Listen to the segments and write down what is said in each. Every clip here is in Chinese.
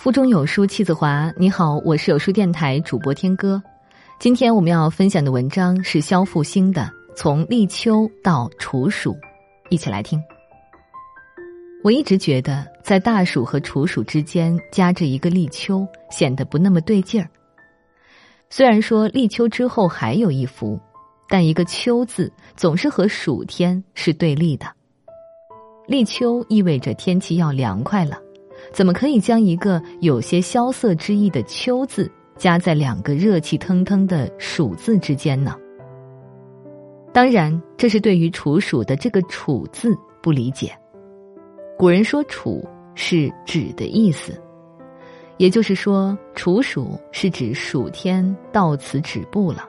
腹中有书气自华。你好，我是有书电台主播天歌。今天我们要分享的文章是肖复兴的《从立秋到处暑》，一起来听。我一直觉得，在大暑和处暑之间夹着一个立秋，显得不那么对劲儿。虽然说立秋之后还有一伏，但一个“秋”字总是和暑天是对立的。立秋意味着天气要凉快了。怎么可以将一个有些萧瑟之意的“秋”字加在两个热气腾腾的“暑”字之间呢？当然，这是对于处暑的这个“处”字不理解。古人说“处”是指的意思，也就是说，处暑是指暑天到此止步了。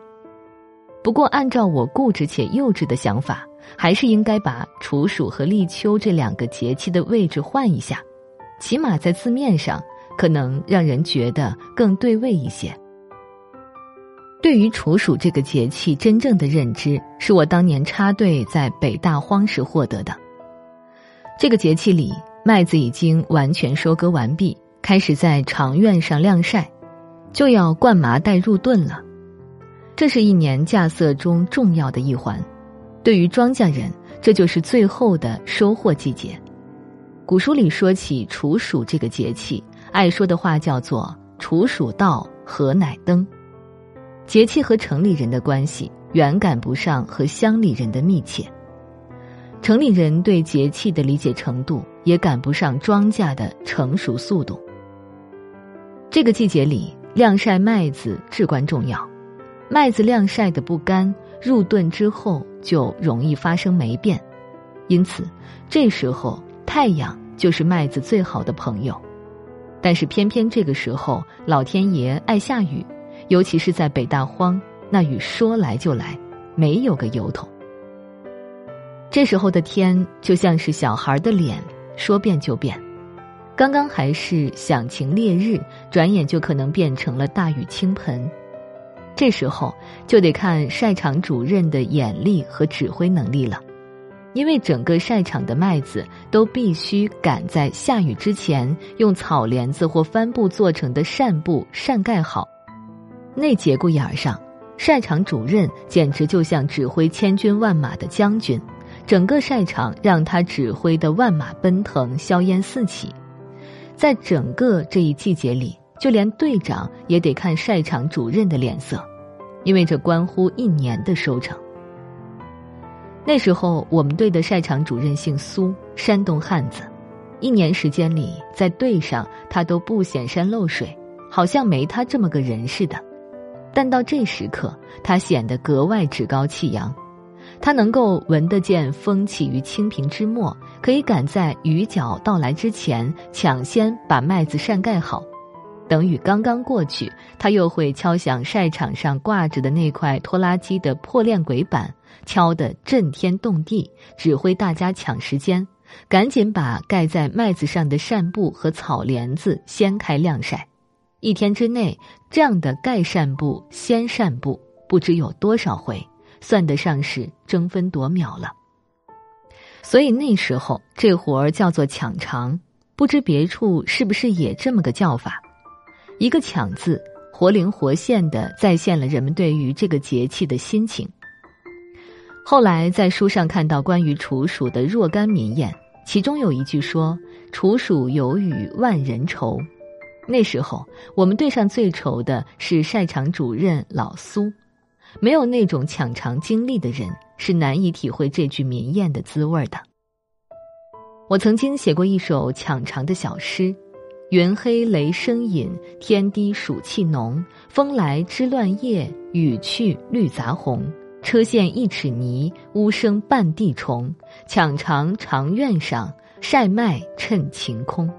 不过，按照我固执且幼稚的想法，还是应该把处暑和立秋这两个节气的位置换一下。起码在字面上，可能让人觉得更对味一些。对于处暑这个节气，真正的认知是我当年插队在北大荒时获得的。这个节气里，麦子已经完全收割完毕，开始在长院上晾晒，就要灌麻袋入炖了。这是一年稼穑中重要的一环，对于庄稼人，这就是最后的收获季节。古书里说起处暑这个节气，爱说的话叫做“处暑到，何乃登”。节气和城里人的关系远赶不上和乡里人的密切，城里人对节气的理解程度也赶不上庄稼的成熟速度。这个季节里，晾晒麦子至关重要。麦子晾晒的不干，入炖之后就容易发生霉变，因此这时候太阳。就是麦子最好的朋友，但是偏偏这个时候老天爷爱下雨，尤其是在北大荒，那雨说来就来，没有个由头。这时候的天就像是小孩的脸，说变就变，刚刚还是响晴烈日，转眼就可能变成了大雨倾盆。这时候就得看晒场主任的眼力和指挥能力了。因为整个晒场的麦子都必须赶在下雨之前，用草帘子或帆布做成的扇布扇盖好。那节骨眼儿上，晒场主任简直就像指挥千军万马的将军，整个晒场让他指挥的万马奔腾，硝烟四起。在整个这一季节里，就连队长也得看晒场主任的脸色，因为这关乎一年的收成。那时候，我们队的晒场主任姓苏，山东汉子。一年时间里，在队上他都不显山露水，好像没他这么个人似的。但到这时刻，他显得格外趾高气扬。他能够闻得见风起于青萍之末，可以赶在雨脚到来之前，抢先把麦子晒盖好。等雨刚刚过去，他又会敲响晒场上挂着的那块拖拉机的破链轨板，敲得震天动地，指挥大家抢时间，赶紧把盖在麦子上的扇布和草帘子掀开晾晒。一天之内，这样的盖扇布、掀扇布不知有多少回，算得上是争分夺秒了。所以那时候这活儿叫做抢长，不知别处是不是也这么个叫法。一个“抢”字，活灵活现的再现了人们对于这个节气的心情。后来在书上看到关于处暑的若干民谚，其中有一句说：“处暑有雨万人愁。”那时候我们队上最愁的是晒场主任老苏，没有那种抢长经历的人是难以体会这句民谚的滋味的。我曾经写过一首抢长的小诗。云黑雷声隐，天低暑气浓。风来枝乱叶，雨去绿杂红。车陷一尺泥，屋生半地虫。抢长长院上，晒麦趁晴空。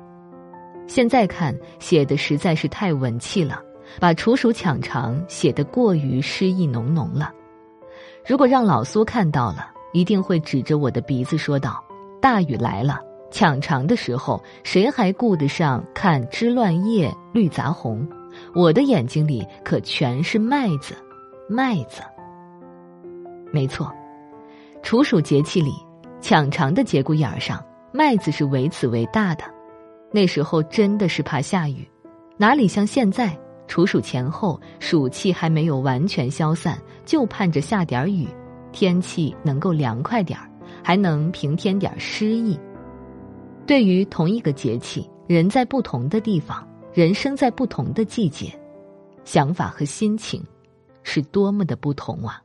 现在看，写的实在是太文气了，把处暑抢长写得过于诗意浓浓了。如果让老苏看到了，一定会指着我的鼻子说道：“大雨来了。”抢长的时候，谁还顾得上看枝乱叶绿杂红？我的眼睛里可全是麦子，麦子。没错，处暑节气里，抢长的节骨眼儿上，麦子是为此为大的。那时候真的是怕下雨，哪里像现在，处暑前后，暑气还没有完全消散，就盼着下点雨，天气能够凉快点儿，还能平添点诗意。对于同一个节气，人在不同的地方，人生在不同的季节，想法和心情，是多么的不同啊！